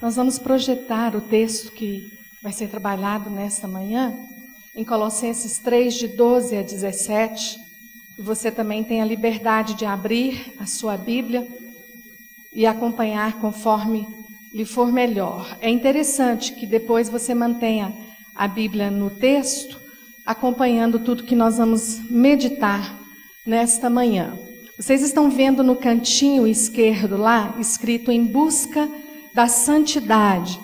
Nós vamos projetar o texto que vai ser trabalhado nesta manhã em Colossenses 3, de 12 a 17. E você também tem a liberdade de abrir a sua Bíblia e acompanhar conforme lhe for melhor. É interessante que depois você mantenha a Bíblia no texto, acompanhando tudo que nós vamos meditar nesta manhã. Vocês estão vendo no cantinho esquerdo lá, escrito em busca da santidade.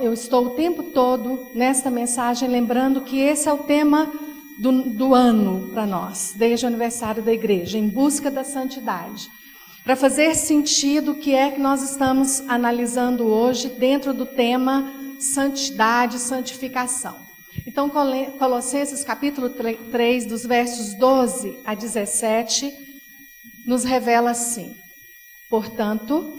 Eu estou o tempo todo nesta mensagem lembrando que esse é o tema do, do ano para nós, desde o aniversário da igreja, em busca da santidade. Para fazer sentido o que é que nós estamos analisando hoje dentro do tema santidade, santificação. Então, Colossenses capítulo 3, dos versos 12 a 17, nos revela assim: Portanto,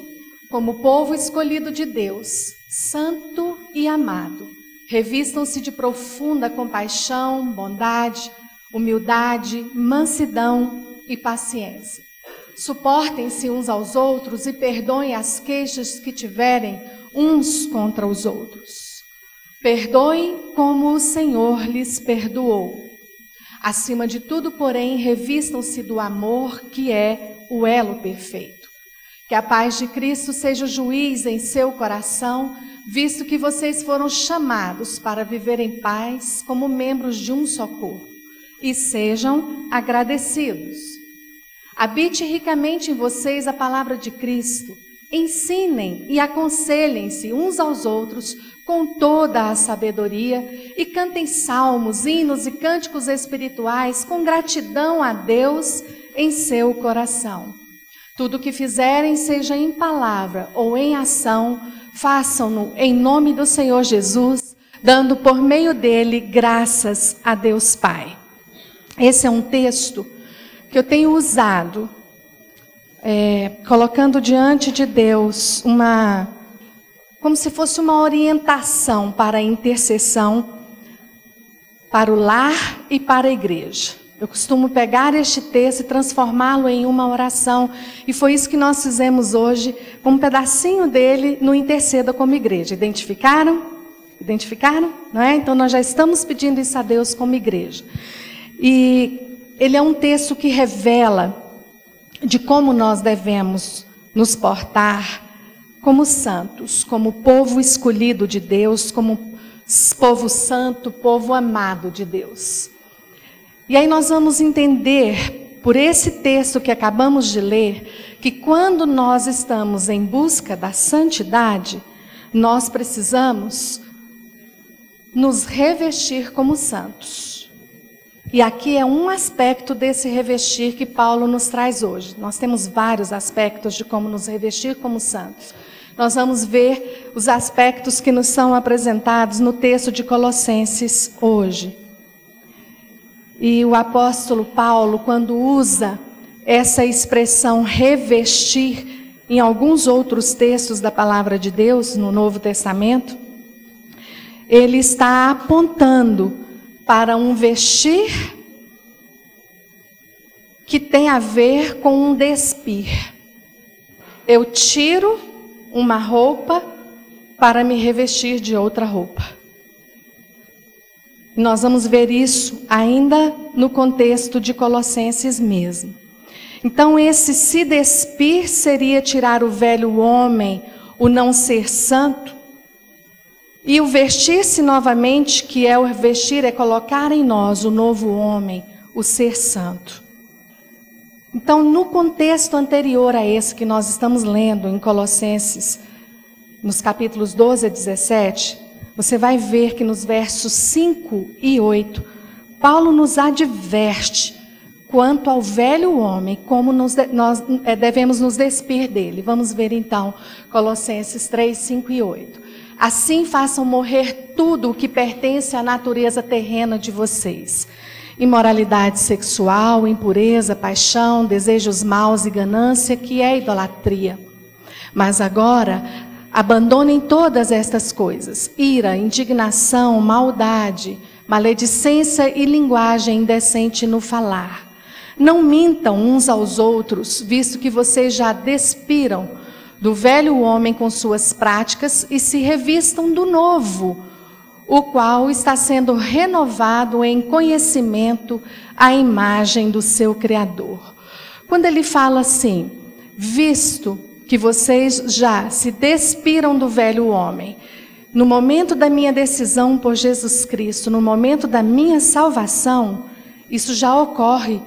como povo escolhido de Deus, santo e amado, revistam-se de profunda compaixão, bondade, humildade, mansidão e paciência. Suportem-se uns aos outros e perdoem as queixas que tiverem uns contra os outros. Perdoem como o Senhor lhes perdoou. Acima de tudo, porém, revistam-se do amor que é o elo perfeito. Que a paz de Cristo seja juiz em seu coração, visto que vocês foram chamados para viver em paz como membros de um só corpo. E sejam agradecidos. Habite ricamente em vocês a palavra de Cristo. Ensinem e aconselhem-se uns aos outros com toda a sabedoria e cantem salmos, hinos e cânticos espirituais com gratidão a Deus em seu coração. Tudo que fizerem, seja em palavra ou em ação, façam-no em nome do Senhor Jesus, dando por meio dele graças a Deus Pai. Esse é um texto que eu tenho usado é, colocando diante de Deus uma, como se fosse uma orientação para a intercessão para o lar e para a igreja. Eu costumo pegar este texto e transformá-lo em uma oração, e foi isso que nós fizemos hoje, um pedacinho dele no Interceda como igreja. Identificaram? Identificaram? Não é? Então nós já estamos pedindo isso a Deus como igreja. E ele é um texto que revela de como nós devemos nos portar como santos, como povo escolhido de Deus, como povo santo, povo amado de Deus. E aí nós vamos entender, por esse texto que acabamos de ler, que quando nós estamos em busca da santidade, nós precisamos nos revestir como santos. E aqui é um aspecto desse revestir que Paulo nos traz hoje. Nós temos vários aspectos de como nos revestir como santos. Nós vamos ver os aspectos que nos são apresentados no texto de Colossenses hoje. E o apóstolo Paulo, quando usa essa expressão revestir em alguns outros textos da palavra de Deus no Novo Testamento, ele está apontando para um vestir que tem a ver com um despir. Eu tiro uma roupa para me revestir de outra roupa. Nós vamos ver isso ainda no contexto de Colossenses mesmo. Então, esse se despir seria tirar o velho homem, o não ser santo, e o vestir-se novamente, que é o vestir, é colocar em nós o novo homem, o ser santo. Então, no contexto anterior a esse que nós estamos lendo em Colossenses, nos capítulos 12 a 17, você vai ver que nos versos 5 e 8, Paulo nos adverte quanto ao velho homem, como nos, nós é, devemos nos despir dele. Vamos ver então Colossenses 3, 5 e 8. Assim façam morrer tudo o que pertence à natureza terrena de vocês: imoralidade sexual, impureza, paixão, desejos maus e ganância, que é idolatria. Mas agora, abandonem todas estas coisas: ira, indignação, maldade, maledicência e linguagem indecente no falar. Não mintam uns aos outros, visto que vocês já despiram do velho homem com suas práticas e se revistam do novo, o qual está sendo renovado em conhecimento à imagem do seu Criador. Quando ele fala assim, visto que vocês já se despiram do velho homem, no momento da minha decisão por Jesus Cristo, no momento da minha salvação, isso já ocorre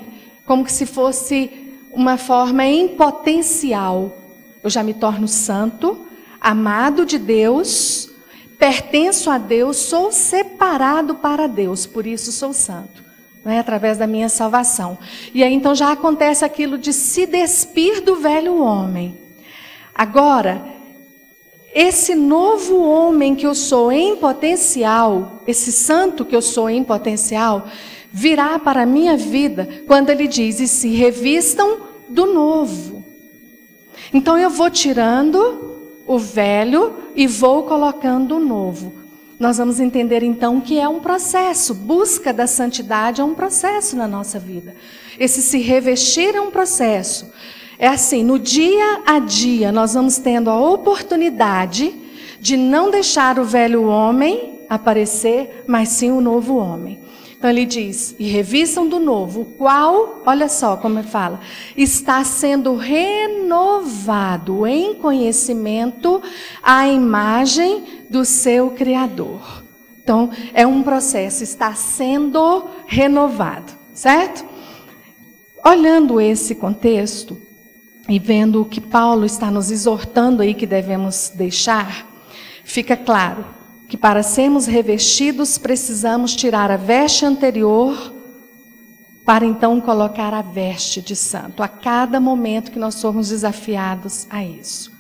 como se fosse uma forma em potencial. Eu já me torno santo, amado de Deus, pertenço a Deus, sou separado para Deus, por isso sou santo. É através da minha salvação. E aí então já acontece aquilo de se despir do velho homem. Agora, esse novo homem que eu sou em potencial, esse santo que eu sou em potencial, virá para a minha vida quando ele diz: e se revistam do novo. Então eu vou tirando o velho e vou colocando o novo. Nós vamos entender então que é um processo, busca da santidade é um processo na nossa vida. Esse se revestir é um processo. É assim, no dia a dia, nós vamos tendo a oportunidade de não deixar o velho homem aparecer, mas sim o novo homem. Então ele diz: e revisam do novo, o qual, olha só como ele fala, está sendo renovado em conhecimento à imagem do seu Criador. Então é um processo, está sendo renovado, certo? Olhando esse contexto, e vendo o que Paulo está nos exortando aí que devemos deixar, fica claro que para sermos revestidos precisamos tirar a veste anterior para então colocar a veste de santo, a cada momento que nós somos desafiados a isso.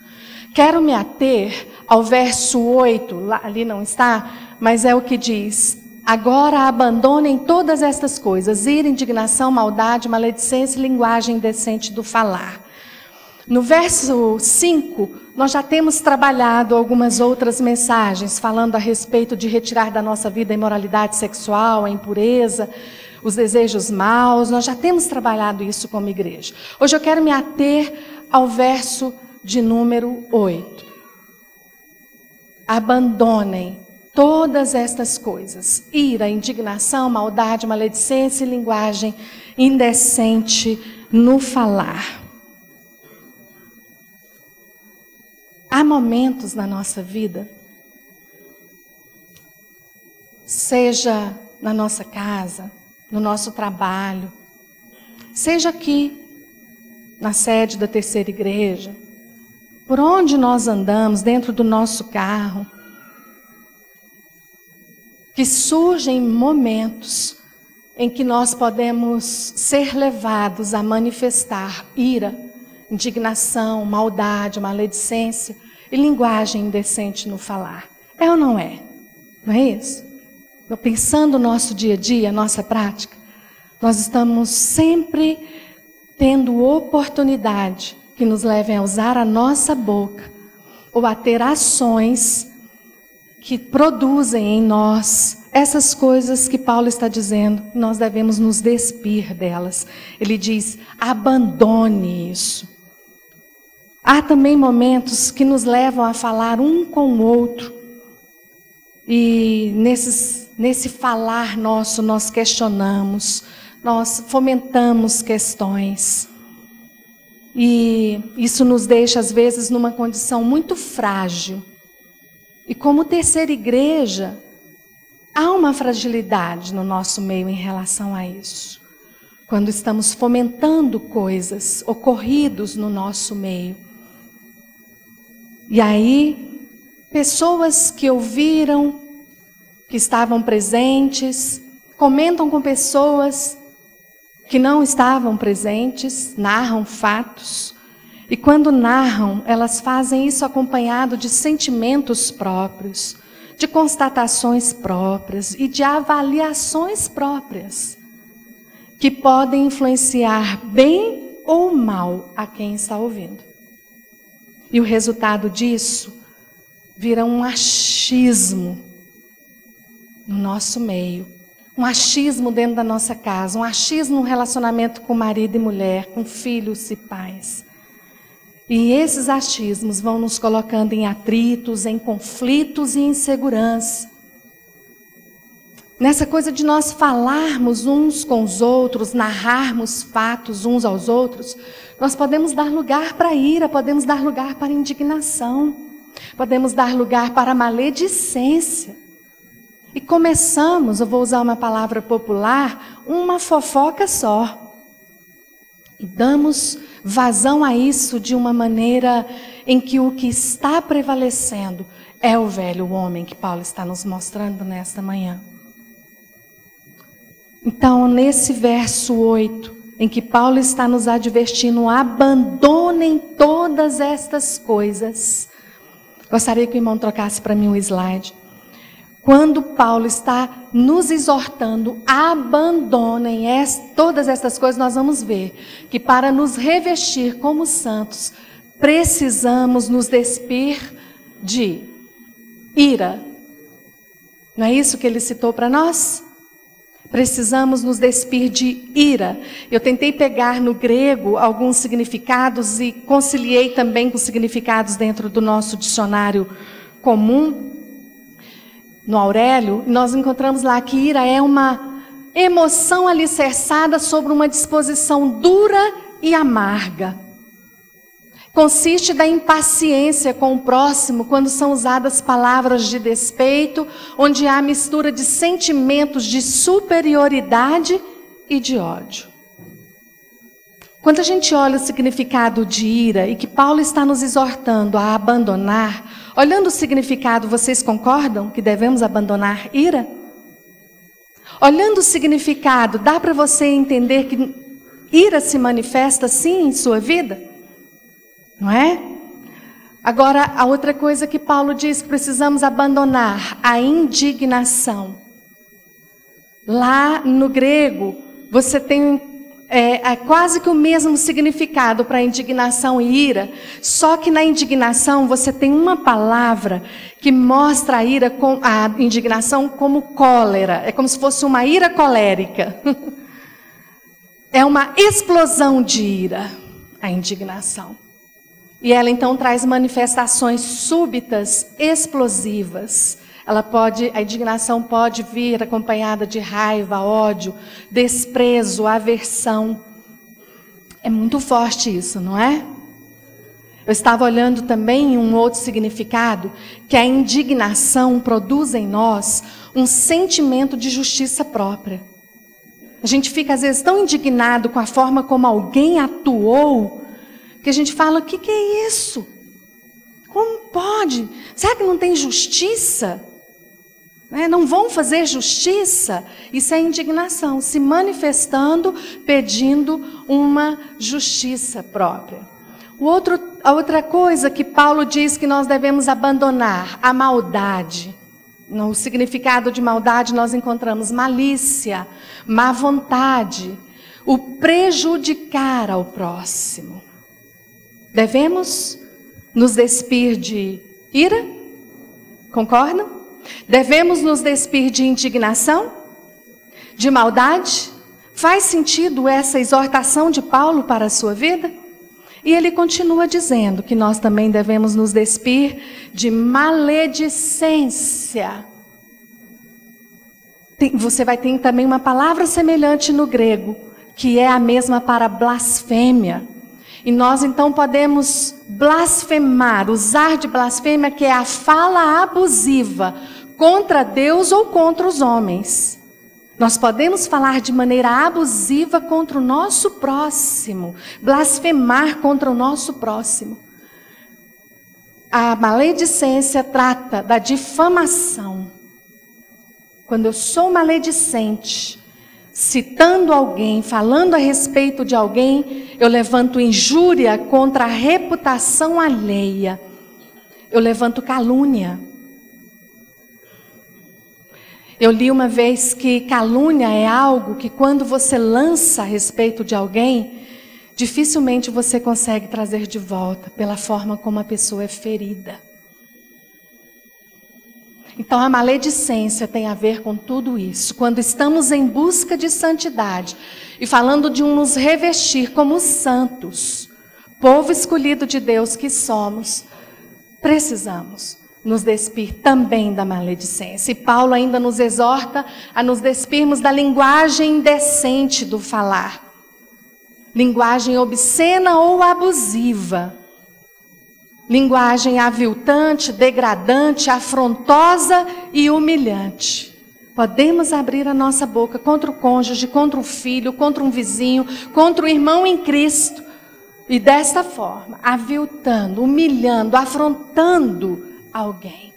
Quero me ater ao verso 8, lá, ali não está, mas é o que diz: Agora abandonem todas estas coisas: ira, indignação, maldade, maledicência e linguagem indecente do falar. No verso 5, nós já temos trabalhado algumas outras mensagens falando a respeito de retirar da nossa vida a imoralidade sexual, a impureza, os desejos maus. Nós já temos trabalhado isso como igreja. Hoje eu quero me ater ao verso de número 8. Abandonem todas estas coisas: ira, indignação, maldade, maledicência e linguagem indecente no falar. Há momentos na nossa vida, seja na nossa casa, no nosso trabalho, seja aqui na sede da terceira igreja, por onde nós andamos, dentro do nosso carro, que surgem momentos em que nós podemos ser levados a manifestar ira, indignação, maldade, maledicência e linguagem indecente no falar. É ou não é? Não é isso? Eu pensando no nosso dia a dia, nossa prática, nós estamos sempre tendo oportunidade que nos levem a usar a nossa boca ou a ter ações que produzem em nós essas coisas que Paulo está dizendo, nós devemos nos despir delas. Ele diz: abandone isso. Há também momentos que nos levam a falar um com o outro. E nesses, nesse falar nosso, nós questionamos, nós fomentamos questões. E isso nos deixa, às vezes, numa condição muito frágil. E como terceira igreja, há uma fragilidade no nosso meio em relação a isso. Quando estamos fomentando coisas ocorridos no nosso meio. E aí, pessoas que ouviram, que estavam presentes, comentam com pessoas que não estavam presentes, narram fatos. E quando narram, elas fazem isso acompanhado de sentimentos próprios, de constatações próprias e de avaliações próprias, que podem influenciar bem ou mal a quem está ouvindo. E o resultado disso vira um achismo no nosso meio. Um achismo dentro da nossa casa, um achismo no relacionamento com marido e mulher, com filhos e pais. E esses achismos vão nos colocando em atritos, em conflitos e insegurança. Nessa coisa de nós falarmos uns com os outros, narrarmos fatos uns aos outros, nós podemos dar lugar para ira, podemos dar lugar para indignação, podemos dar lugar para maledicência. E começamos, eu vou usar uma palavra popular, uma fofoca só. E damos vazão a isso de uma maneira em que o que está prevalecendo é o velho homem que Paulo está nos mostrando nesta manhã. Então, nesse verso 8, em que Paulo está nos advertindo, abandonem todas estas coisas. Gostaria que o irmão trocasse para mim um slide. Quando Paulo está nos exortando, abandonem todas essas coisas, nós vamos ver que para nos revestir como santos, precisamos nos despir de ira. Não é isso que ele citou para nós? Precisamos nos despir de ira. Eu tentei pegar no grego alguns significados e conciliei também com significados dentro do nosso dicionário comum. No Aurélio, nós encontramos lá que ira é uma emoção alicerçada sobre uma disposição dura e amarga consiste da impaciência com o próximo quando são usadas palavras de despeito, onde há mistura de sentimentos de superioridade e de ódio. Quando a gente olha o significado de ira e que Paulo está nos exortando a abandonar, olhando o significado, vocês concordam que devemos abandonar ira? Olhando o significado, dá para você entender que ira se manifesta sim em sua vida? Não é? Agora, a outra coisa que Paulo diz precisamos abandonar, a indignação. Lá no grego, você tem é, é quase que o mesmo significado para indignação e ira, só que na indignação você tem uma palavra que mostra a ira, com, a indignação como cólera, é como se fosse uma ira colérica. é uma explosão de ira, a indignação. E ela então traz manifestações súbitas, explosivas. Ela pode, a indignação pode vir acompanhada de raiva, ódio, desprezo, aversão. É muito forte isso, não é? Eu estava olhando também um outro significado, que a indignação produz em nós um sentimento de justiça própria. A gente fica às vezes tão indignado com a forma como alguém atuou, que a gente fala: o que, que é isso? Como pode? Será que não tem justiça? Né? Não vão fazer justiça? Isso é indignação, se manifestando, pedindo uma justiça própria. O outro, a outra coisa que Paulo diz que nós devemos abandonar, a maldade. No significado de maldade, nós encontramos malícia, má vontade, o prejudicar ao próximo. Devemos nos despir de ira? Concordam? Devemos nos despir de indignação? De maldade? Faz sentido essa exortação de Paulo para a sua vida? E ele continua dizendo que nós também devemos nos despir de maledicência. Tem, você vai ter também uma palavra semelhante no grego, que é a mesma para blasfêmia. E nós então podemos blasfemar, usar de blasfêmia, que é a fala abusiva contra Deus ou contra os homens. Nós podemos falar de maneira abusiva contra o nosso próximo, blasfemar contra o nosso próximo. A maledicência trata da difamação. Quando eu sou maledicente, citando alguém, falando a respeito de alguém, eu levanto injúria contra a reputação alheia. Eu levanto calúnia. Eu li uma vez que calúnia é algo que quando você lança a respeito de alguém, dificilmente você consegue trazer de volta pela forma como a pessoa é ferida. Então a maledicência tem a ver com tudo isso. Quando estamos em busca de santidade e falando de um nos revestir como santos, povo escolhido de Deus que somos, precisamos nos despir também da maledicência. E Paulo ainda nos exorta a nos despirmos da linguagem indecente do falar, linguagem obscena ou abusiva, linguagem aviltante, degradante, afrontosa e humilhante. Podemos abrir a nossa boca contra o cônjuge, contra o filho, contra um vizinho, contra o irmão em Cristo. E desta forma, aviltando, humilhando, afrontando alguém.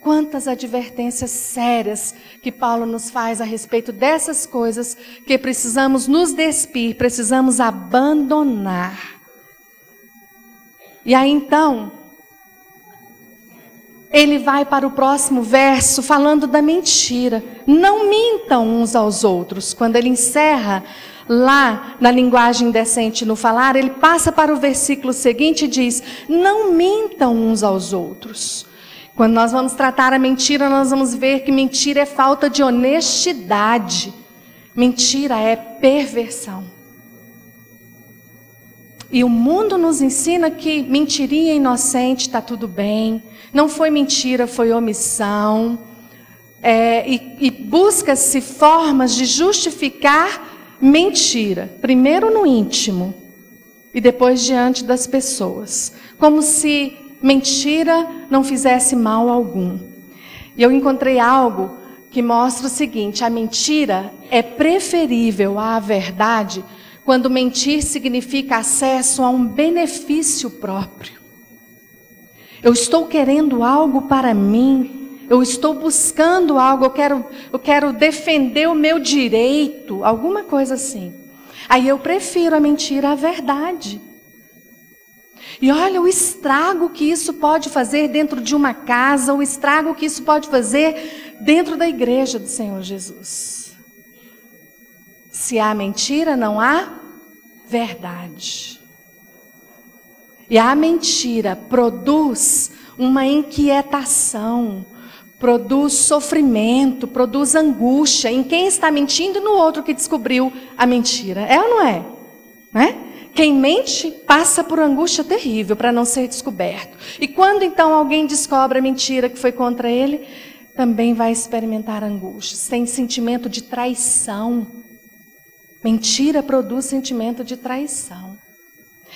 Quantas advertências sérias que Paulo nos faz a respeito dessas coisas que precisamos nos despir, precisamos abandonar. E aí então, ele vai para o próximo verso falando da mentira. Não mintam uns aos outros. Quando ele encerra lá na linguagem decente no falar, ele passa para o versículo seguinte e diz: Não mintam uns aos outros. Quando nós vamos tratar a mentira, nós vamos ver que mentira é falta de honestidade. Mentira é perversão. E o mundo nos ensina que mentirinha inocente está tudo bem, não foi mentira, foi omissão. É, e, e busca-se formas de justificar mentira, primeiro no íntimo e depois diante das pessoas, como se mentira não fizesse mal algum. E eu encontrei algo que mostra o seguinte: a mentira é preferível à verdade quando mentir significa acesso a um benefício próprio. Eu estou querendo algo para mim, eu estou buscando algo, eu quero, eu quero defender o meu direito, alguma coisa assim. Aí eu prefiro a mentira à verdade. E olha o estrago que isso pode fazer dentro de uma casa, o estrago que isso pode fazer dentro da igreja do Senhor Jesus. Se há mentira, não há verdade. E a mentira produz uma inquietação, produz sofrimento, produz angústia em quem está mentindo e no outro que descobriu a mentira. É ou não é? Né? Quem mente passa por angústia terrível para não ser descoberto. E quando então alguém descobre a mentira que foi contra ele, também vai experimentar angústia. Tem sentimento de traição. Mentira produz sentimento de traição.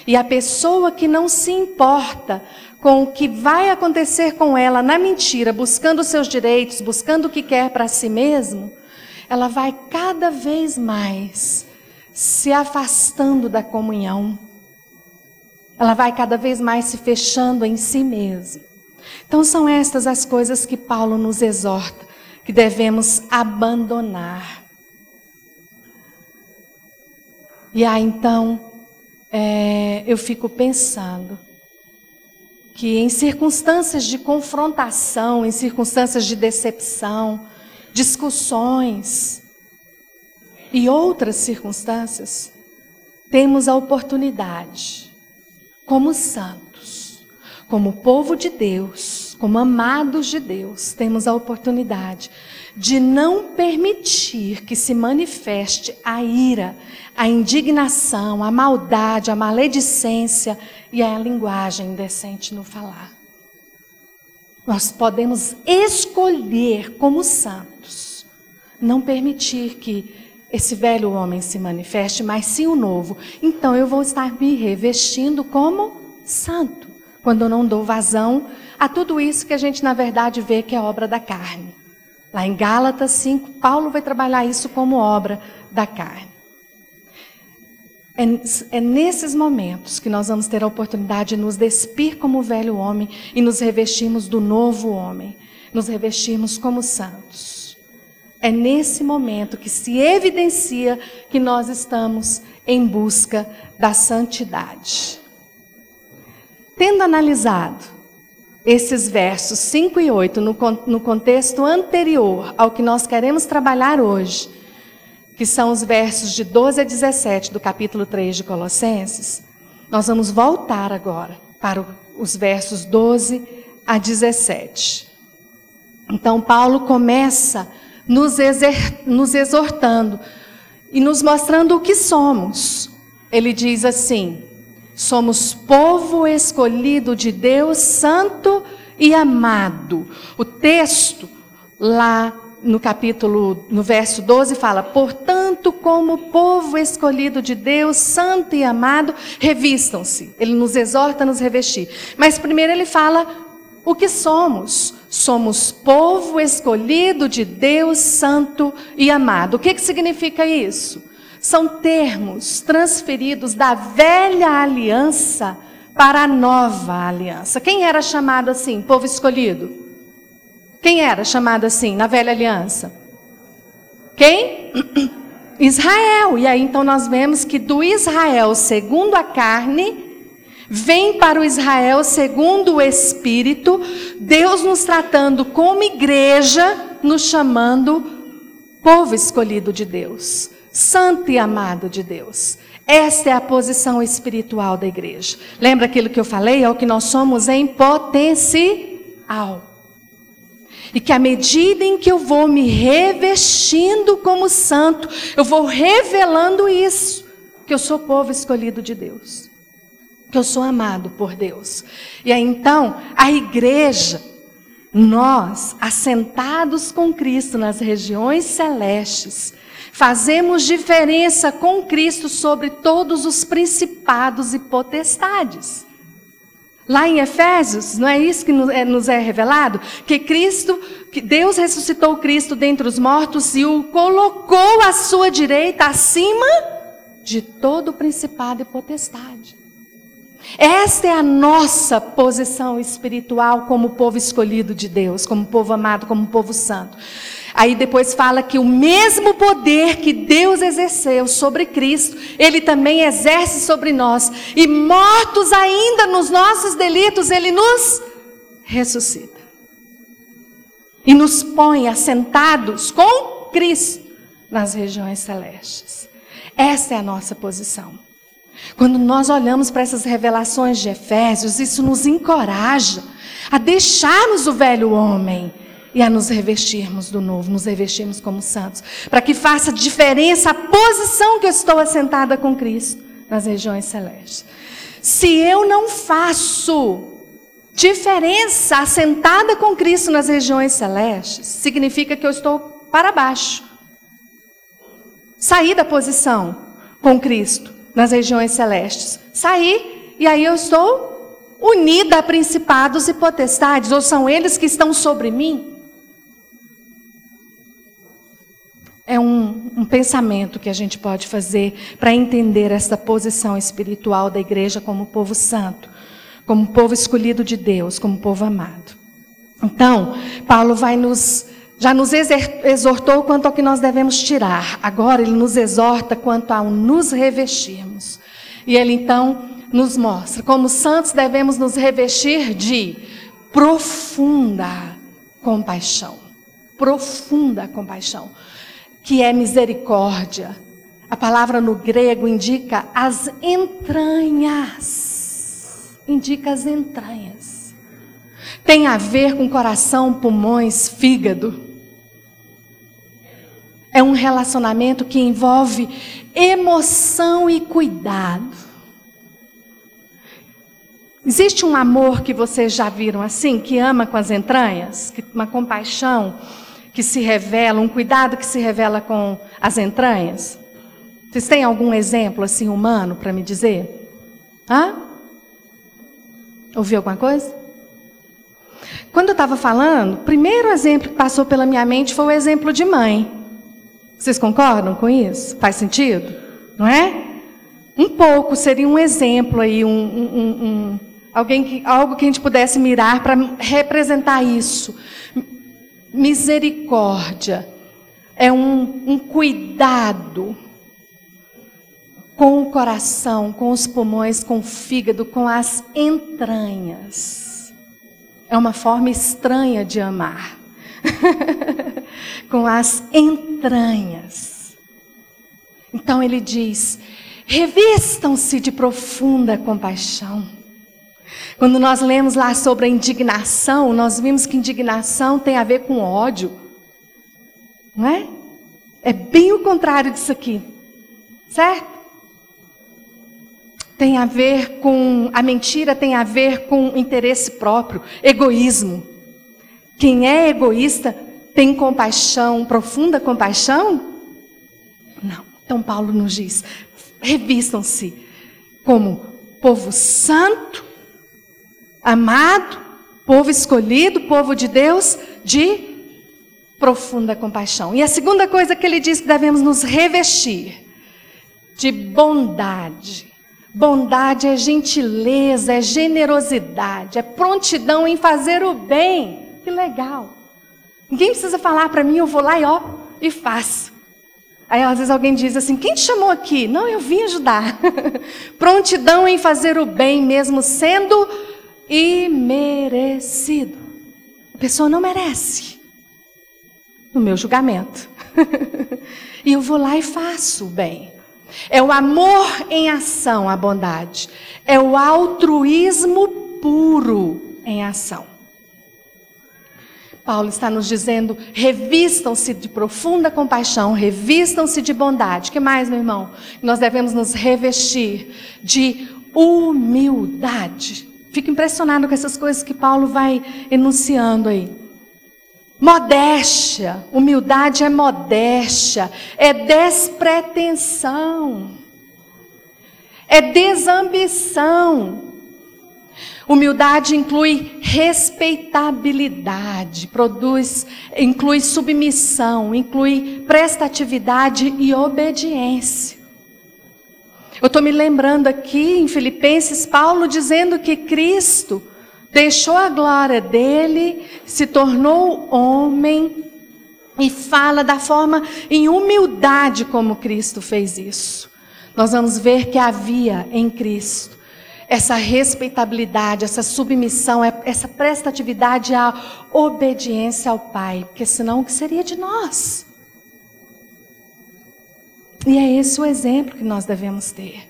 E a pessoa que não se importa com o que vai acontecer com ela na mentira, buscando seus direitos, buscando o que quer para si mesmo, ela vai cada vez mais se afastando da comunhão. Ela vai cada vez mais se fechando em si mesma. Então são estas as coisas que Paulo nos exorta, que devemos abandonar. E aí então é, eu fico pensando que em circunstâncias de confrontação, em circunstâncias de decepção, discussões e outras circunstâncias, temos a oportunidade, como santos, como povo de Deus, como amados de Deus, temos a oportunidade de não permitir que se manifeste a ira, a indignação, a maldade, a maledicência e a linguagem indecente no falar. Nós podemos escolher como santos não permitir que esse velho homem se manifeste, mas sim o novo. Então eu vou estar me revestindo como santo, quando eu não dou vazão a tudo isso que a gente na verdade vê que é obra da carne. Lá em Gálatas 5, Paulo vai trabalhar isso como obra da carne. É, é, nesses momentos que nós vamos ter a oportunidade de nos despir como o velho homem e nos revestirmos do novo homem, nos revestirmos como santos. É nesse momento que se evidencia que nós estamos em busca da santidade. Tendo analisado esses versos 5 e 8 no, no contexto anterior ao que nós queremos trabalhar hoje, que são os versos de 12 a 17 do capítulo 3 de Colossenses, nós vamos voltar agora para os versos 12 a 17. Então, Paulo começa nos, nos exortando e nos mostrando o que somos. ele diz assim: somos povo escolhido de Deus, santo e amado. O texto lá no capítulo, no verso 12 fala: "Portanto, como povo escolhido de Deus, santo e amado, revistam-se". Ele nos exorta a nos revestir. Mas primeiro ele fala o que somos. Somos povo escolhido de Deus, santo e amado. O que que significa isso? São termos transferidos da velha aliança para a nova aliança. Quem era chamado assim, povo escolhido? Quem era chamado assim na velha aliança? Quem? Israel. E aí então nós vemos que do Israel segundo a carne vem para o Israel segundo o espírito, Deus nos tratando como igreja, nos chamando povo escolhido de Deus, santo e amado de Deus. Esta é a posição espiritual da igreja. Lembra aquilo que eu falei? É o que nós somos em potencial. E que à medida em que eu vou me revestindo como santo, eu vou revelando isso, que eu sou povo escolhido de Deus. Que eu sou amado por Deus. E aí então, a igreja, nós, assentados com Cristo nas regiões celestes, fazemos diferença com Cristo sobre todos os principados e potestades. Lá em Efésios, não é isso que é, nos é revelado? Que Cristo, que Deus ressuscitou Cristo dentre os mortos e o colocou à sua direita acima de todo o principado e potestade. Esta é a nossa posição espiritual como povo escolhido de Deus, como povo amado, como povo santo. Aí depois fala que o mesmo poder que Deus exerceu sobre Cristo, Ele também exerce sobre nós. E mortos ainda nos nossos delitos, Ele nos ressuscita. E nos põe assentados com Cristo nas regiões celestes. Essa é a nossa posição. Quando nós olhamos para essas revelações de Efésios, isso nos encoraja a deixarmos o velho homem e a nos revestirmos do novo, nos revestirmos como santos, para que faça diferença a posição que eu estou assentada com Cristo nas regiões celestes. Se eu não faço diferença assentada com Cristo nas regiões celestes, significa que eu estou para baixo. Saí da posição com Cristo nas regiões celestes. Saí e aí eu estou unida a principados e potestades, ou são eles que estão sobre mim? É um, um, pensamento que a gente pode fazer para entender essa posição espiritual da igreja como povo santo, como povo escolhido de Deus, como povo amado. Então, Paulo vai nos já nos exortou quanto ao que nós devemos tirar. Agora ele nos exorta quanto ao nos revestirmos. E ele então nos mostra como santos devemos nos revestir de profunda compaixão. Profunda compaixão que é misericórdia. A palavra no grego indica as entranhas. Indica as entranhas. Tem a ver com coração, pulmões, fígado. É um relacionamento que envolve emoção e cuidado. Existe um amor que vocês já viram assim, que ama com as entranhas, uma compaixão que se revela, um cuidado que se revela com as entranhas? Vocês têm algum exemplo assim humano para me dizer? Hã? Ouviu alguma coisa? Quando eu estava falando, o primeiro exemplo que passou pela minha mente foi o exemplo de mãe. Vocês concordam com isso? Faz sentido? Não é? Um pouco seria um exemplo aí, um, um, um, alguém que, algo que a gente pudesse mirar para representar isso misericórdia, é um, um cuidado com o coração, com os pulmões, com o fígado, com as entranhas. É uma forma estranha de amar. com as entranhas. Então ele diz: revistam-se de profunda compaixão. Quando nós lemos lá sobre a indignação, nós vimos que indignação tem a ver com ódio. Não é? É bem o contrário disso aqui. Certo? tem a ver com a mentira tem a ver com interesse próprio, egoísmo. Quem é egoísta tem compaixão, profunda compaixão? Não. Então Paulo nos diz: revistam-se como povo santo, amado, povo escolhido, povo de Deus, de profunda compaixão. E a segunda coisa que ele diz que devemos nos revestir de bondade. Bondade é gentileza, é generosidade, é prontidão em fazer o bem. Que legal. Ninguém precisa falar para mim, eu vou lá e ó, e faço. Aí às vezes alguém diz assim: quem te chamou aqui? Não, eu vim ajudar. Prontidão em fazer o bem, mesmo sendo imerecido. A pessoa não merece, no meu julgamento. e eu vou lá e faço o bem. É o amor em ação, a bondade. É o altruísmo puro em ação. Paulo está nos dizendo: revistam-se de profunda compaixão, revistam-se de bondade. que mais, meu irmão? Nós devemos nos revestir de humildade. Fico impressionado com essas coisas que Paulo vai enunciando aí. Modéstia, humildade é modéstia, é despretensão, é desambição, Humildade inclui respeitabilidade, produz, inclui submissão, inclui prestatividade e obediência. Eu estou me lembrando aqui em Filipenses, Paulo dizendo que Cristo deixou a glória dele, se tornou homem e fala da forma em humildade como Cristo fez isso. Nós vamos ver que havia em Cristo essa respeitabilidade, essa submissão, é, essa prestatividade à obediência ao Pai, porque senão o que seria de nós? E é esse o exemplo que nós devemos ter.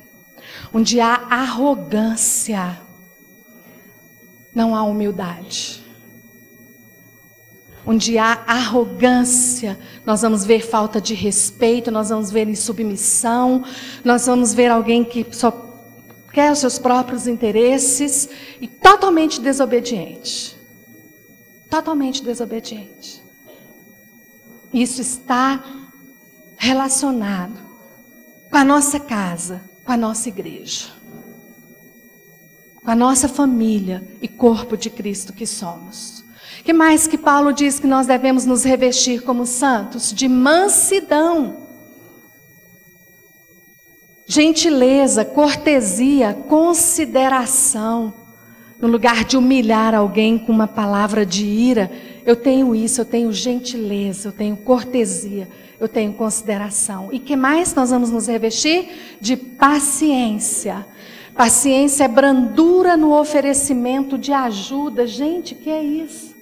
Onde há arrogância, não há humildade. Onde há arrogância, nós vamos ver falta de respeito, nós vamos ver insubmissão, nós vamos ver alguém que só quer os seus próprios interesses e totalmente desobediente. Totalmente desobediente. Isso está relacionado com a nossa casa, com a nossa igreja, com a nossa família e corpo de Cristo que somos. Que mais que Paulo diz que nós devemos nos revestir como santos? De mansidão gentileza, cortesia, consideração. No lugar de humilhar alguém com uma palavra de ira, eu tenho isso, eu tenho gentileza, eu tenho cortesia, eu tenho consideração. E que mais nós vamos nos revestir? De paciência. Paciência é brandura no oferecimento de ajuda. Gente, que é isso?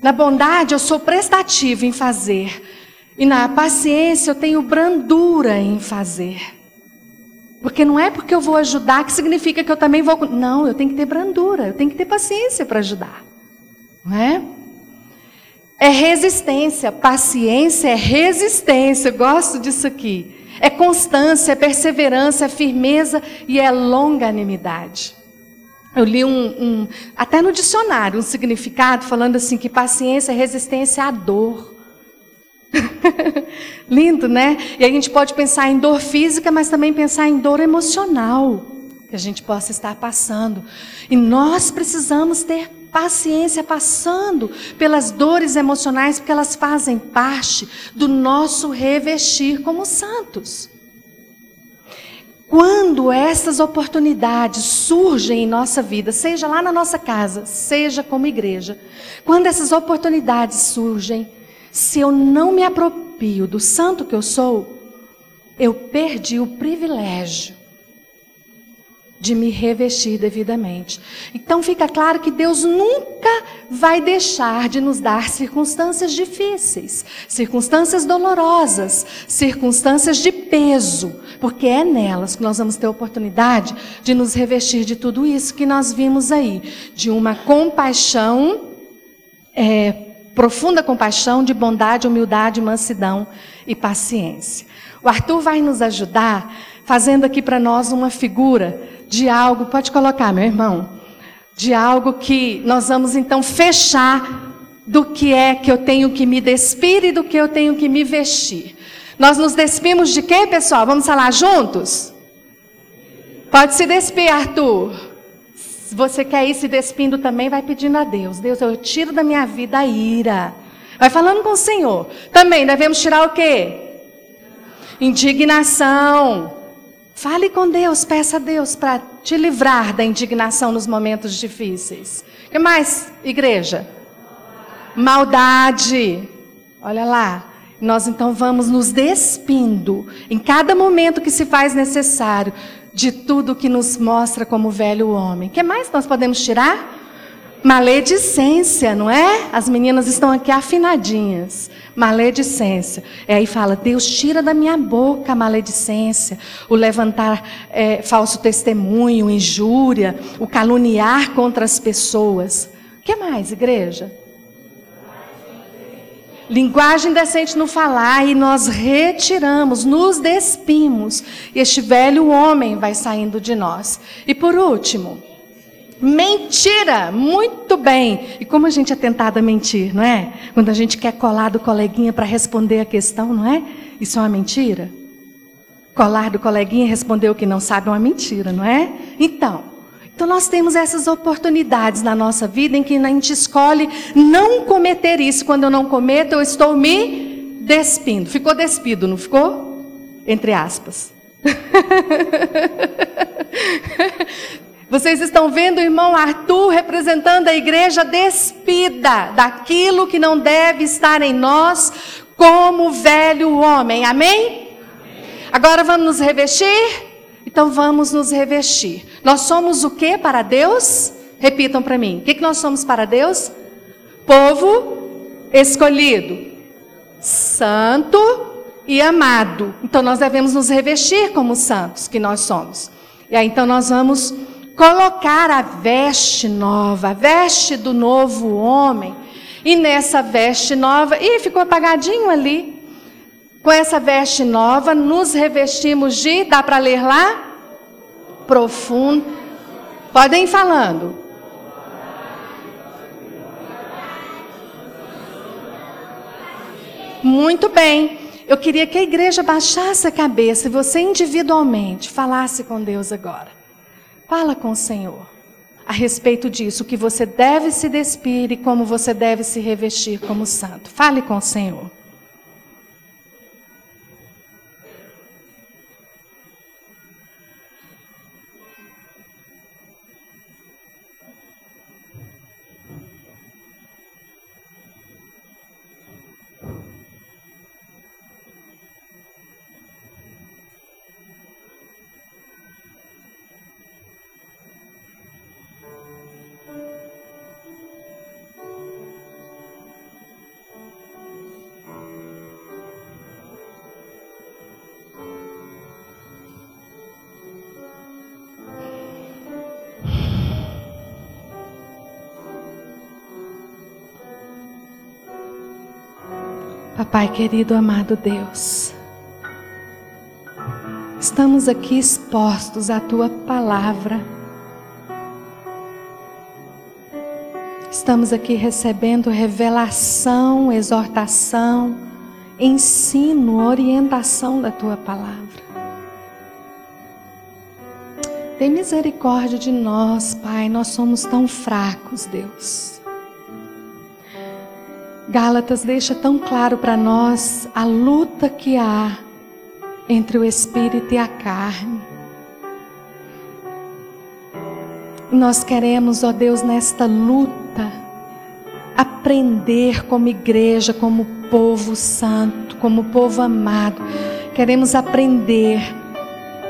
Na bondade, eu sou prestativo em fazer. E na paciência eu tenho brandura em fazer. Porque não é porque eu vou ajudar que significa que eu também vou. Não, eu tenho que ter brandura, eu tenho que ter paciência para ajudar. Não é? É resistência, paciência é resistência, eu gosto disso aqui. É constância, é perseverança, é firmeza e é longanimidade. Eu li um, um, até no dicionário, um significado falando assim que paciência é resistência à dor. Lindo, né? E a gente pode pensar em dor física, mas também pensar em dor emocional que a gente possa estar passando. E nós precisamos ter paciência passando pelas dores emocionais, porque elas fazem parte do nosso revestir como santos. Quando essas oportunidades surgem em nossa vida, seja lá na nossa casa, seja como igreja, quando essas oportunidades surgem, se eu não me aproprio do santo que eu sou, eu perdi o privilégio de me revestir devidamente. Então fica claro que Deus nunca vai deixar de nos dar circunstâncias difíceis, circunstâncias dolorosas, circunstâncias de peso, porque é nelas que nós vamos ter oportunidade de nos revestir de tudo isso que nós vimos aí, de uma compaixão é, profunda compaixão, de bondade, humildade, mansidão e paciência. O Arthur vai nos ajudar fazendo aqui para nós uma figura de algo, pode colocar, meu irmão, de algo que nós vamos então fechar do que é que eu tenho que me despir e do que eu tenho que me vestir. Nós nos despimos de quê, pessoal? Vamos falar juntos? Pode se despir, Arthur. Se você quer ir se despindo também, vai pedindo a Deus. Deus, eu tiro da minha vida a ira. Vai falando com o Senhor. Também devemos tirar o quê? Indignação. Fale com Deus, peça a Deus para te livrar da indignação nos momentos difíceis. O que mais, igreja? Maldade. Olha lá. Nós então vamos nos despindo em cada momento que se faz necessário de tudo que nos mostra como velho homem. O que mais nós podemos tirar? Maledicência, não é? As meninas estão aqui afinadinhas. Maledicência. E aí fala: Deus, tira da minha boca a maledicência, o levantar é, falso testemunho, injúria, o caluniar contra as pessoas. O que mais, igreja? Linguagem decente no falar, e nós retiramos, nos despimos. E este velho homem vai saindo de nós. E por último, Mentira! Muito bem! E como a gente é tentado a mentir, não é? Quando a gente quer colar do coleguinha para responder a questão, não é? Isso é uma mentira? Colar do coleguinha e responder o que não sabe é uma mentira, não é? Então, então nós temos essas oportunidades na nossa vida em que a gente escolhe não cometer isso. Quando eu não cometo, eu estou me despindo. Ficou despido, não ficou? Entre aspas. Vocês estão vendo o irmão Arthur representando a igreja despida daquilo que não deve estar em nós como velho homem. Amém? Agora vamos nos revestir? Então vamos nos revestir. Nós somos o que para Deus? Repitam para mim. O que, nós somos para Deus? Povo escolhido, santo e amado. Então nós devemos nos revestir como santos que nós somos. E aí então nós vamos colocar a veste nova, a veste do novo homem. E nessa veste nova, e ficou apagadinho ali. Com essa veste nova, nos revestimos de, dá para ler lá? Profundo. Podem ir falando. Muito bem. Eu queria que a igreja baixasse a cabeça e você individualmente falasse com Deus agora. Fala com o Senhor a respeito disso, que você deve se despir e como você deve se revestir como santo. Fale com o Senhor. Papai querido, amado Deus, estamos aqui expostos à tua palavra. Estamos aqui recebendo revelação, exortação, ensino, orientação da tua palavra. Tem misericórdia de nós, Pai, nós somos tão fracos, Deus. Gálatas deixa tão claro para nós a luta que há entre o espírito e a carne. Nós queremos, ó Deus, nesta luta, aprender como igreja, como povo santo, como povo amado. Queremos aprender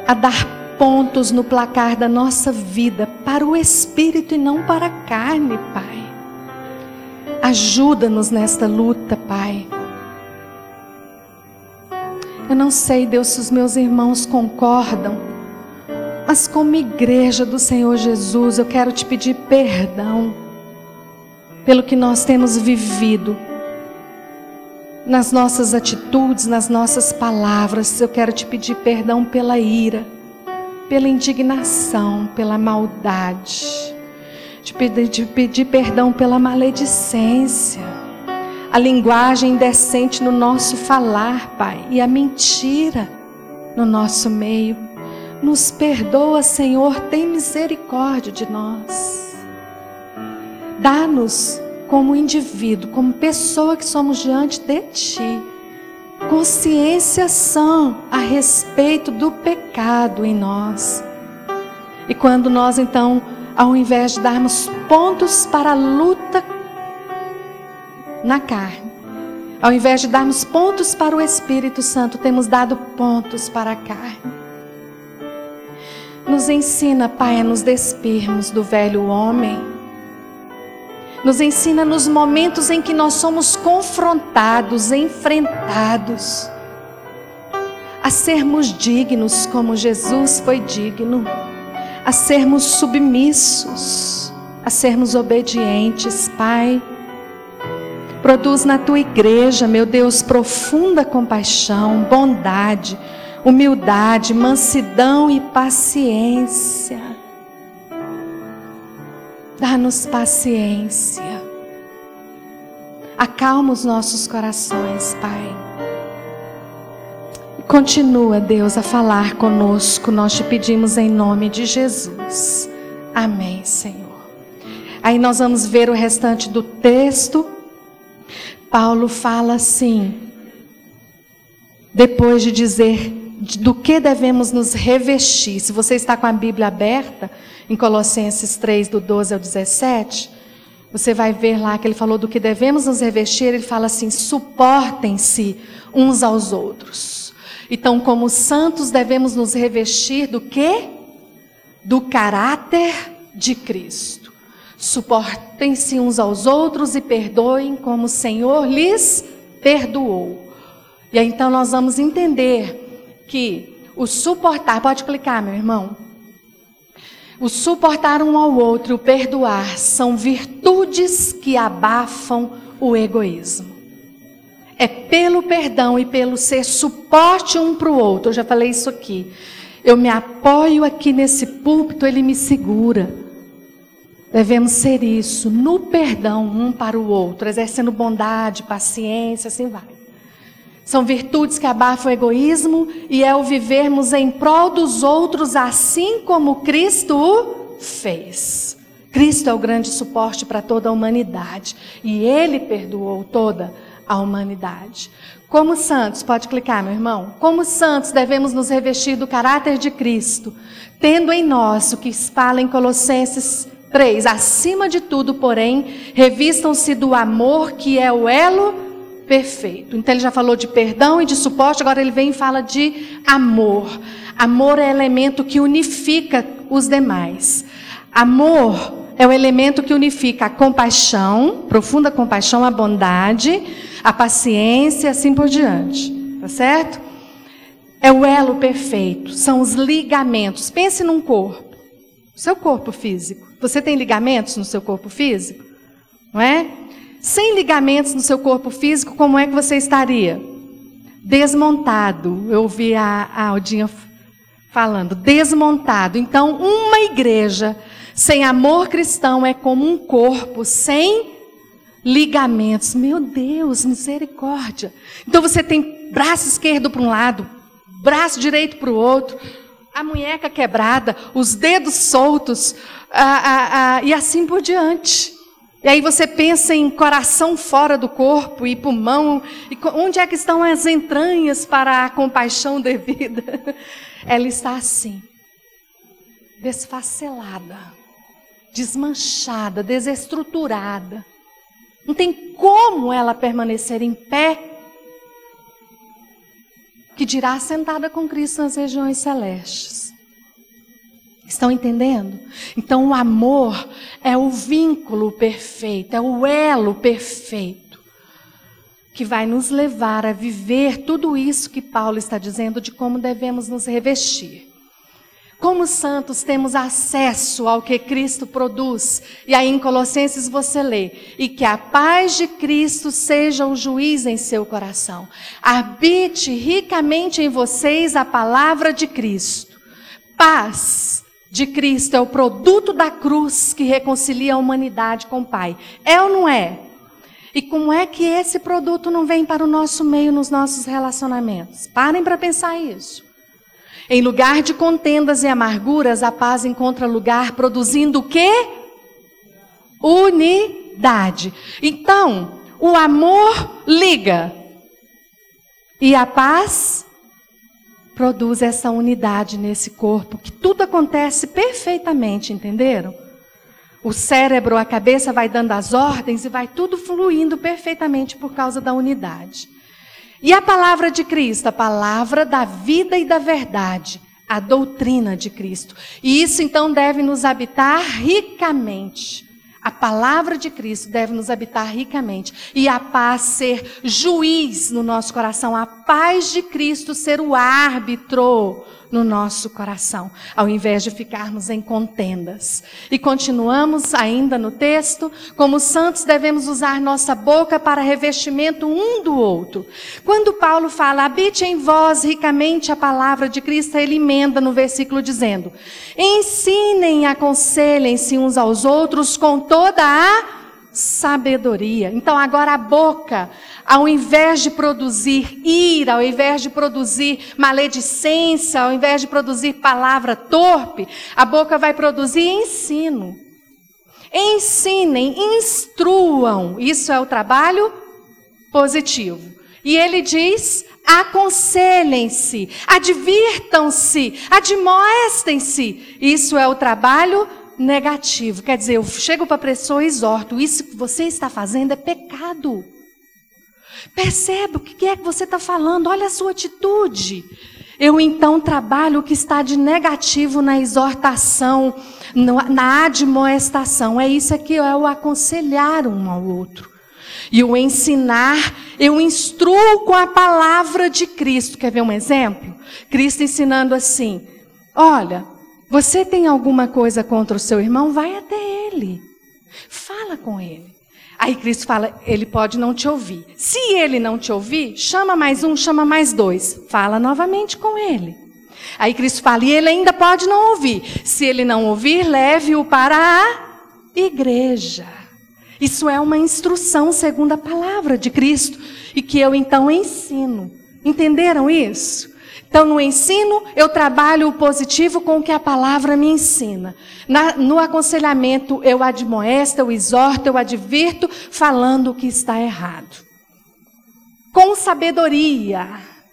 a dar pontos no placar da nossa vida para o espírito e não para a carne, Pai. Ajuda-nos nesta luta, Pai. Eu não sei, Deus, se os meus irmãos concordam, mas como igreja do Senhor Jesus, eu quero te pedir perdão pelo que nós temos vivido nas nossas atitudes, nas nossas palavras. Eu quero te pedir perdão pela ira, pela indignação, pela maldade. Te pedir, te pedir perdão pela maledicência, a linguagem indecente no nosso falar, Pai, e a mentira no nosso meio. Nos perdoa, Senhor, tem misericórdia de nós. Dá-nos como indivíduo, como pessoa que somos diante de Ti, consciência sã a respeito do pecado em nós. E quando nós então, ao invés de darmos pontos para a luta na carne, ao invés de darmos pontos para o Espírito Santo, temos dado pontos para a carne. Nos ensina, Pai, a nos despirmos do velho homem nos ensina nos momentos em que nós somos confrontados, enfrentados, a sermos dignos como Jesus foi digno, a sermos submissos, a sermos obedientes, Pai. Produz na tua igreja, meu Deus, profunda compaixão, bondade, humildade, mansidão e paciência. Dá-nos paciência. Acalma os nossos corações, Pai. Continua, Deus, a falar conosco. Nós te pedimos em nome de Jesus. Amém, Senhor. Aí nós vamos ver o restante do texto. Paulo fala assim, depois de dizer do que devemos nos revestir. Se você está com a Bíblia aberta, em Colossenses 3, do 12 ao 17, você vai ver lá que ele falou do que devemos nos revestir, ele fala assim: suportem-se uns aos outros. Então, como santos, devemos nos revestir do que? Do caráter de Cristo. Suportem-se uns aos outros e perdoem como o Senhor lhes perdoou. E aí, então nós vamos entender que o suportar, pode clicar, meu irmão. O suportar um ao outro, o perdoar, são virtudes que abafam o egoísmo. É pelo perdão e pelo ser suporte um para o outro. Eu já falei isso aqui. Eu me apoio aqui nesse púlpito, ele me segura. Devemos ser isso, no perdão um para o outro, exercendo bondade, paciência, assim vai. São virtudes que abafam o egoísmo e é o vivermos em prol dos outros, assim como Cristo fez. Cristo é o grande suporte para toda a humanidade e ele perdoou toda a humanidade. Como santos, pode clicar, meu irmão. Como santos, devemos nos revestir do caráter de Cristo, tendo em nós o que fala em Colossenses 3. Acima de tudo, porém, revistam-se do amor que é o elo perfeito. Então ele já falou de perdão e de suporte, agora ele vem e fala de amor. Amor é elemento que unifica os demais. Amor é o elemento que unifica a compaixão, profunda compaixão, a bondade, a paciência, assim por diante. Tá certo? É o elo perfeito, são os ligamentos. Pense num corpo, seu corpo físico. Você tem ligamentos no seu corpo físico? Não é? sem ligamentos no seu corpo físico, como é que você estaria? Desmontado. Eu ouvi a, a Aldinha falando, desmontado. Então, uma igreja sem amor cristão é como um corpo sem ligamentos. Meu Deus, misericórdia. Então você tem braço esquerdo para um lado, braço direito para o outro, a munheca quebrada, os dedos soltos, e assim por diante. E aí você pensa em coração fora do corpo e pulmão, e onde é que estão as entranhas para a compaixão devida? Ela está assim, desfacelada, desmanchada, desestruturada. Não tem como ela permanecer em pé, que dirá sentada com Cristo nas regiões celestes. Estão entendendo? Então, o amor é o vínculo perfeito, é o elo perfeito que vai nos levar a viver tudo isso que Paulo está dizendo de como devemos nos revestir. Como santos temos acesso ao que Cristo produz. E aí em Colossenses você lê: "E que a paz de Cristo seja o juiz em seu coração. Habite ricamente em vocês a palavra de Cristo. Paz de Cristo é o produto da cruz que reconcilia a humanidade com o Pai. É ou não é? E como é que esse produto não vem para o nosso meio nos nossos relacionamentos? Parem para pensar isso. Em lugar de contendas e amarguras, a paz encontra lugar produzindo o quê? Unidade. Então, o amor liga. E a paz produz essa unidade nesse corpo, que tudo acontece perfeitamente, entenderam? O cérebro, a cabeça vai dando as ordens e vai tudo fluindo perfeitamente por causa da unidade. E a palavra de Cristo, a palavra da vida e da verdade, a doutrina de Cristo. E isso então deve nos habitar ricamente. A palavra de Cristo deve nos habitar ricamente. E a paz ser juiz no nosso coração. A paz de Cristo ser o árbitro no nosso coração, ao invés de ficarmos em contendas. E continuamos ainda no texto, como santos devemos usar nossa boca para revestimento um do outro. Quando Paulo fala, habite em vós ricamente a palavra de Cristo, ele emenda no versículo dizendo: ensinem aconselhem-se uns aos outros com toda a sabedoria. Então agora a boca, ao invés de produzir ira, ao invés de produzir maledicência, ao invés de produzir palavra torpe, a boca vai produzir ensino. Ensinem, instruam. Isso é o trabalho positivo. E ele diz: aconselhem-se, advirtam-se, admoestem-se. Isso é o trabalho negativo. Quer dizer, eu chego para a pessoa e exorto: isso que você está fazendo é pecado. Percebe o que é que você está falando, olha a sua atitude. Eu então trabalho o que está de negativo na exortação, na admoestação. É isso aqui, é o aconselhar um ao outro. E o ensinar, eu instruo com a palavra de Cristo. Quer ver um exemplo? Cristo ensinando assim: olha, você tem alguma coisa contra o seu irmão? Vai até ele. Fala com ele. Aí Cristo fala, ele pode não te ouvir. Se ele não te ouvir, chama mais um, chama mais dois. Fala novamente com ele. Aí Cristo fala, e ele ainda pode não ouvir. Se ele não ouvir, leve-o para a igreja. Isso é uma instrução segundo a palavra de Cristo e que eu então ensino. Entenderam isso? Então, no ensino, eu trabalho o positivo com o que a palavra me ensina. Na, no aconselhamento, eu admoesto, eu exorto, eu advirto, falando o que está errado. Com sabedoria.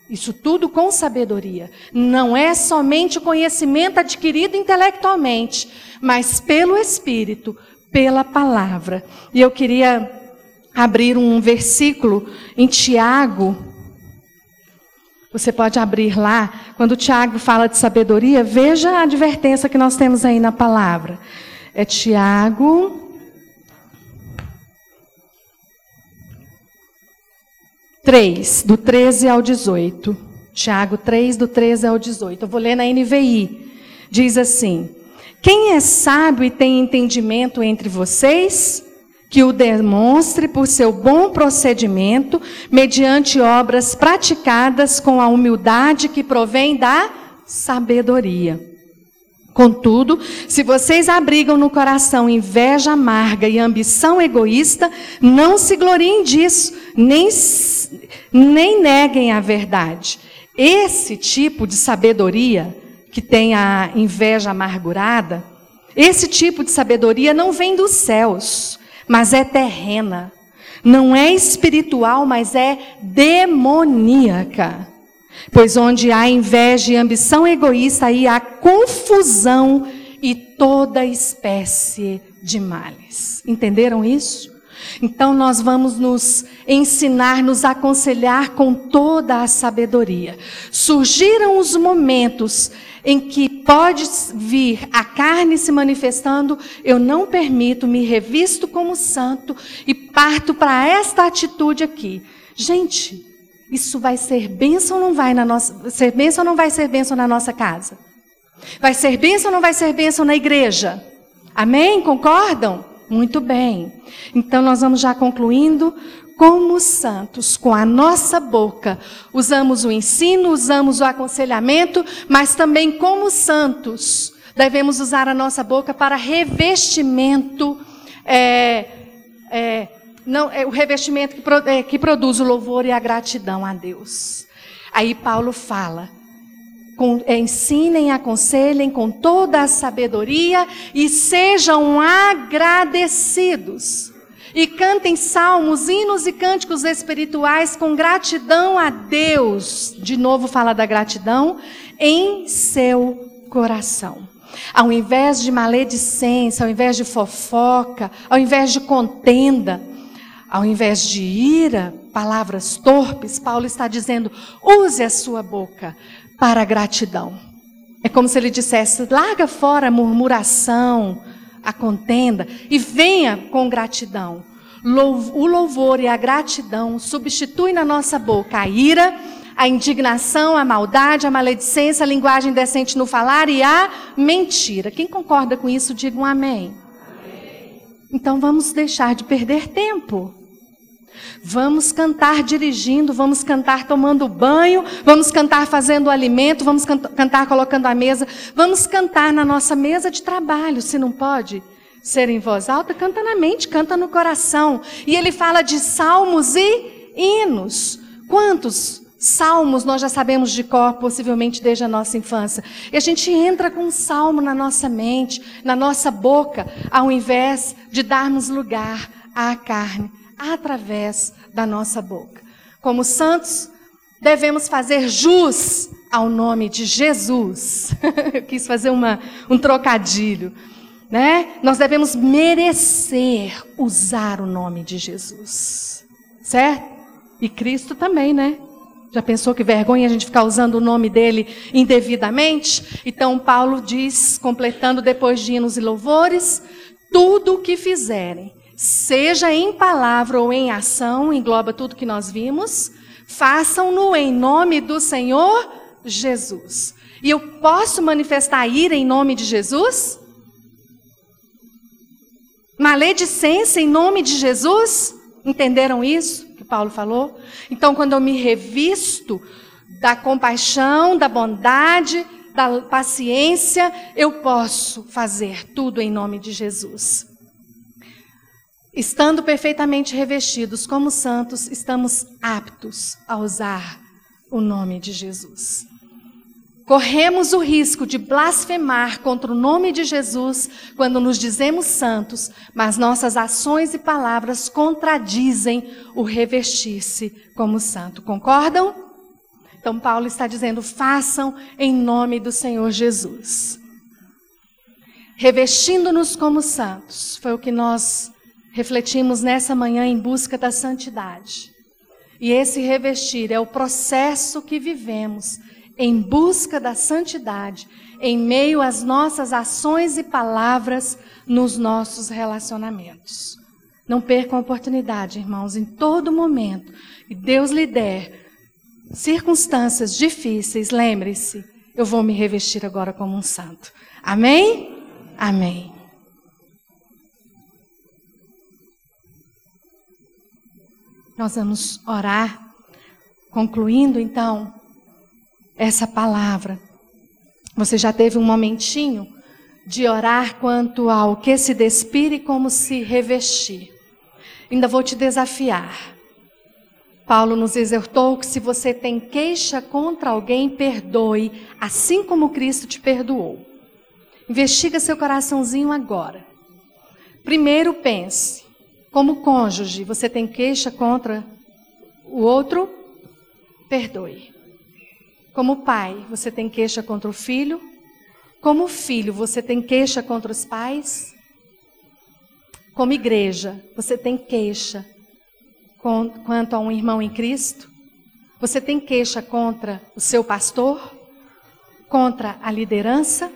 Isso tudo com sabedoria. Não é somente o conhecimento adquirido intelectualmente, mas pelo Espírito, pela palavra. E eu queria abrir um versículo em Tiago você pode abrir lá, quando o Tiago fala de sabedoria, veja a advertência que nós temos aí na palavra. É Tiago. Três, do 13 ao 18. Tiago 3, do 13 ao 18. Eu vou ler na NVI. Diz assim: Quem é sábio e tem entendimento entre vocês? Que o demonstre por seu bom procedimento, mediante obras praticadas com a humildade que provém da sabedoria. Contudo, se vocês abrigam no coração inveja amarga e ambição egoísta, não se gloriem disso, nem, nem neguem a verdade. Esse tipo de sabedoria, que tem a inveja amargurada, esse tipo de sabedoria não vem dos céus mas é terrena. Não é espiritual, mas é demoníaca. Pois onde há inveja e ambição egoísta, aí há confusão e toda espécie de males. Entenderam isso? Então nós vamos nos ensinar, nos aconselhar com toda a sabedoria. Surgiram os momentos em que pode vir a carne se manifestando, eu não permito, me revisto como santo e parto para esta atitude aqui. Gente, isso vai ser bênção ou não vai na nossa, ser bênção ou não vai ser bênção na nossa casa? Vai ser bênção ou não vai ser bênção na igreja? Amém? Concordam? Muito bem. Então nós vamos já concluindo. Como santos, com a nossa boca, usamos o ensino, usamos o aconselhamento, mas também como santos, devemos usar a nossa boca para revestimento, é, é, não, é o revestimento que, pro, é, que produz o louvor e a gratidão a Deus. Aí Paulo fala com, ensinem, aconselhem com toda a sabedoria e sejam agradecidos. E cantem salmos, hinos e cânticos espirituais com gratidão a Deus. De novo fala da gratidão em seu coração. Ao invés de maledicência, ao invés de fofoca, ao invés de contenda, ao invés de ira, palavras torpes, Paulo está dizendo: use a sua boca para a gratidão. É como se ele dissesse: larga fora a murmuração, a contenda e venha com gratidão. O louvor e a gratidão substituem na nossa boca a ira, a indignação, a maldade, a maledicência, a linguagem decente no falar e a mentira. Quem concorda com isso, diga um amém. amém. Então vamos deixar de perder tempo. Vamos cantar dirigindo, vamos cantar tomando banho, vamos cantar fazendo alimento, vamos can cantar colocando a mesa, vamos cantar na nossa mesa de trabalho, se não pode ser em voz alta, canta na mente, canta no coração. E ele fala de salmos e hinos. Quantos salmos nós já sabemos de cor, possivelmente desde a nossa infância? E a gente entra com um salmo na nossa mente, na nossa boca, ao invés de darmos lugar à carne através da nossa boca. Como santos, devemos fazer jus ao nome de Jesus. Eu quis fazer uma, um trocadilho. Né? Nós devemos merecer usar o nome de Jesus. Certo? E Cristo também, né? Já pensou que vergonha a gente ficar usando o nome dele indevidamente? Então, Paulo diz, completando depois de hinos e louvores: tudo o que fizerem, seja em palavra ou em ação, engloba tudo que nós vimos, façam-no em nome do Senhor Jesus. E eu posso manifestar ira em nome de Jesus? Maledicência em nome de Jesus? Entenderam isso que Paulo falou? Então, quando eu me revisto da compaixão, da bondade, da paciência, eu posso fazer tudo em nome de Jesus. Estando perfeitamente revestidos como santos, estamos aptos a usar o nome de Jesus. Corremos o risco de blasfemar contra o nome de Jesus quando nos dizemos santos, mas nossas ações e palavras contradizem o revestir-se como santo. Concordam? Então, Paulo está dizendo: façam em nome do Senhor Jesus. Revestindo-nos como santos, foi o que nós refletimos nessa manhã em busca da santidade. E esse revestir é o processo que vivemos em busca da santidade, em meio às nossas ações e palavras nos nossos relacionamentos. Não percam a oportunidade, irmãos, em todo momento que Deus lhe der circunstâncias difíceis, lembre-se, eu vou me revestir agora como um santo. Amém? Amém. Nós vamos orar, concluindo então essa palavra. Você já teve um momentinho de orar quanto ao que se despir e como se revestir. Ainda vou te desafiar. Paulo nos exortou que se você tem queixa contra alguém, perdoe, assim como Cristo te perdoou. Investiga seu coraçãozinho agora. Primeiro pense, como cônjuge, você tem queixa contra o outro? Perdoe. Como pai, você tem queixa contra o filho? Como filho, você tem queixa contra os pais? Como igreja, você tem queixa quanto a um irmão em Cristo? Você tem queixa contra o seu pastor? Contra a liderança?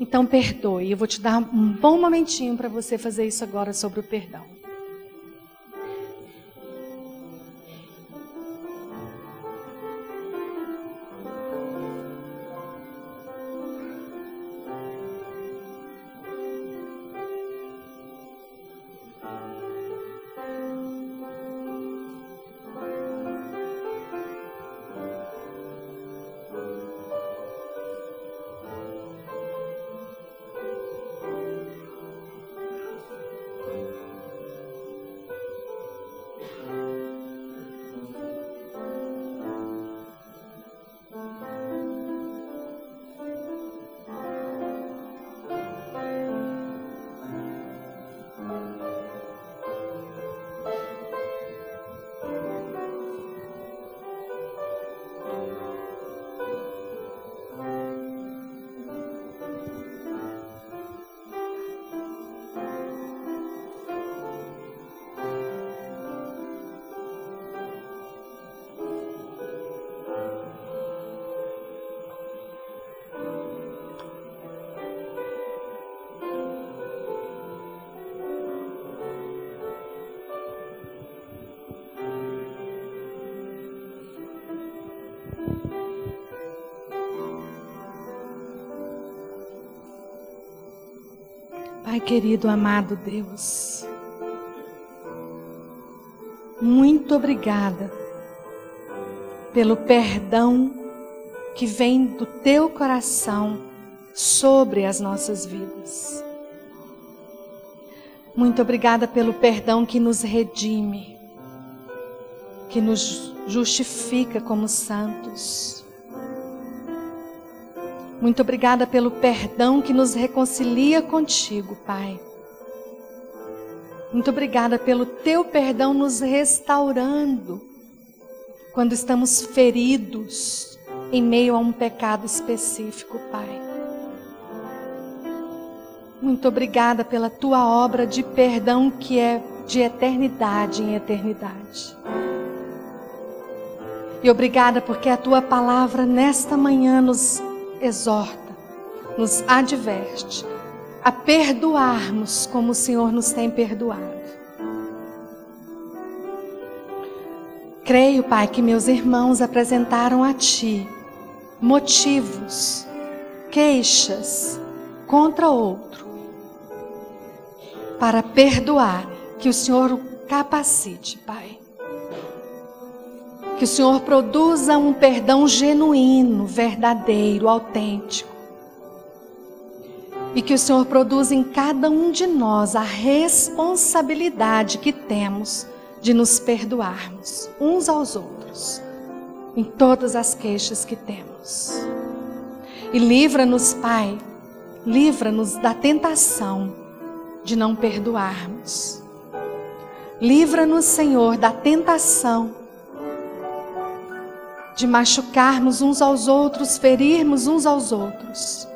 Então perdoe. Eu vou te dar um bom momentinho para você fazer isso agora sobre o perdão. Pai querido, amado Deus, muito obrigada pelo perdão que vem do teu coração sobre as nossas vidas. Muito obrigada pelo perdão que nos redime, que nos justifica como santos. Muito obrigada pelo perdão que nos reconcilia contigo, Pai. Muito obrigada pelo teu perdão nos restaurando quando estamos feridos em meio a um pecado específico, Pai. Muito obrigada pela tua obra de perdão que é de eternidade em eternidade. E obrigada porque a tua palavra nesta manhã nos exorta, nos adverte a perdoarmos como o Senhor nos tem perdoado. Creio, Pai, que meus irmãos apresentaram a Ti motivos, queixas contra outro, para perdoar, que o Senhor capacite, Pai que o Senhor produza um perdão genuíno, verdadeiro, autêntico. E que o Senhor produza em cada um de nós a responsabilidade que temos de nos perdoarmos uns aos outros, em todas as queixas que temos. E livra-nos, Pai, livra-nos da tentação de não perdoarmos. Livra-nos, Senhor, da tentação de machucarmos uns aos outros, ferirmos uns aos outros,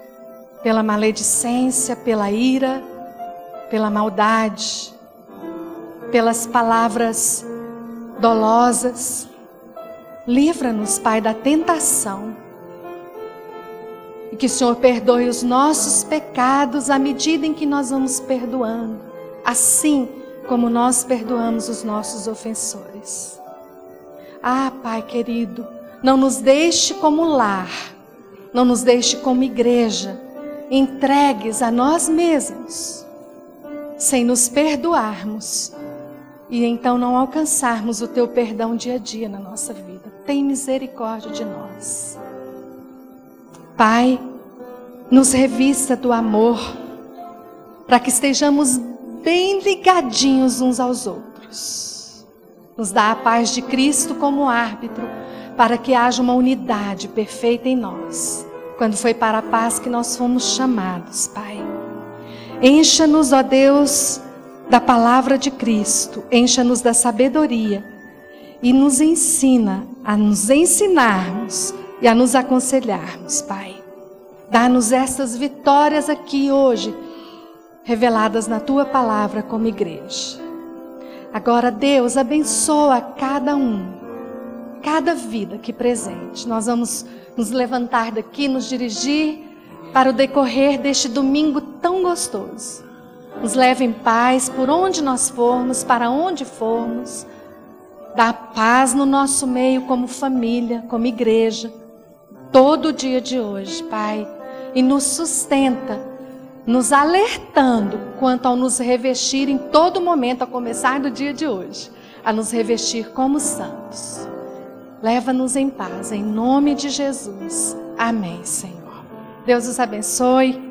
pela maledicência, pela ira, pela maldade, pelas palavras dolosas. Livra-nos, Pai, da tentação. E que o Senhor perdoe os nossos pecados à medida em que nós vamos perdoando, assim como nós perdoamos os nossos ofensores. Ah, Pai querido, não nos deixe como lar, não nos deixe como igreja, entregues a nós mesmos, sem nos perdoarmos e então não alcançarmos o teu perdão dia a dia na nossa vida. Tem misericórdia de nós. Pai, nos revista do amor, para que estejamos bem ligadinhos uns aos outros. Nos dá a paz de Cristo como árbitro para que haja uma unidade perfeita em nós, quando foi para a paz que nós fomos chamados, Pai. Encha-nos, ó Deus, da palavra de Cristo, encha-nos da sabedoria e nos ensina a nos ensinarmos e a nos aconselharmos, Pai. Dá-nos estas vitórias aqui hoje, reveladas na tua palavra como igreja. Agora, Deus, abençoa cada um cada vida aqui presente. Nós vamos nos levantar daqui, nos dirigir para o decorrer deste domingo tão gostoso. Nos leve em paz por onde nós formos, para onde formos. Dá paz no nosso meio como família, como igreja, todo o dia de hoje, Pai. E nos sustenta, nos alertando quanto ao nos revestir em todo momento, a começar do dia de hoje, a nos revestir como santos. Leva-nos em paz, em nome de Jesus. Amém, Senhor. Deus os abençoe.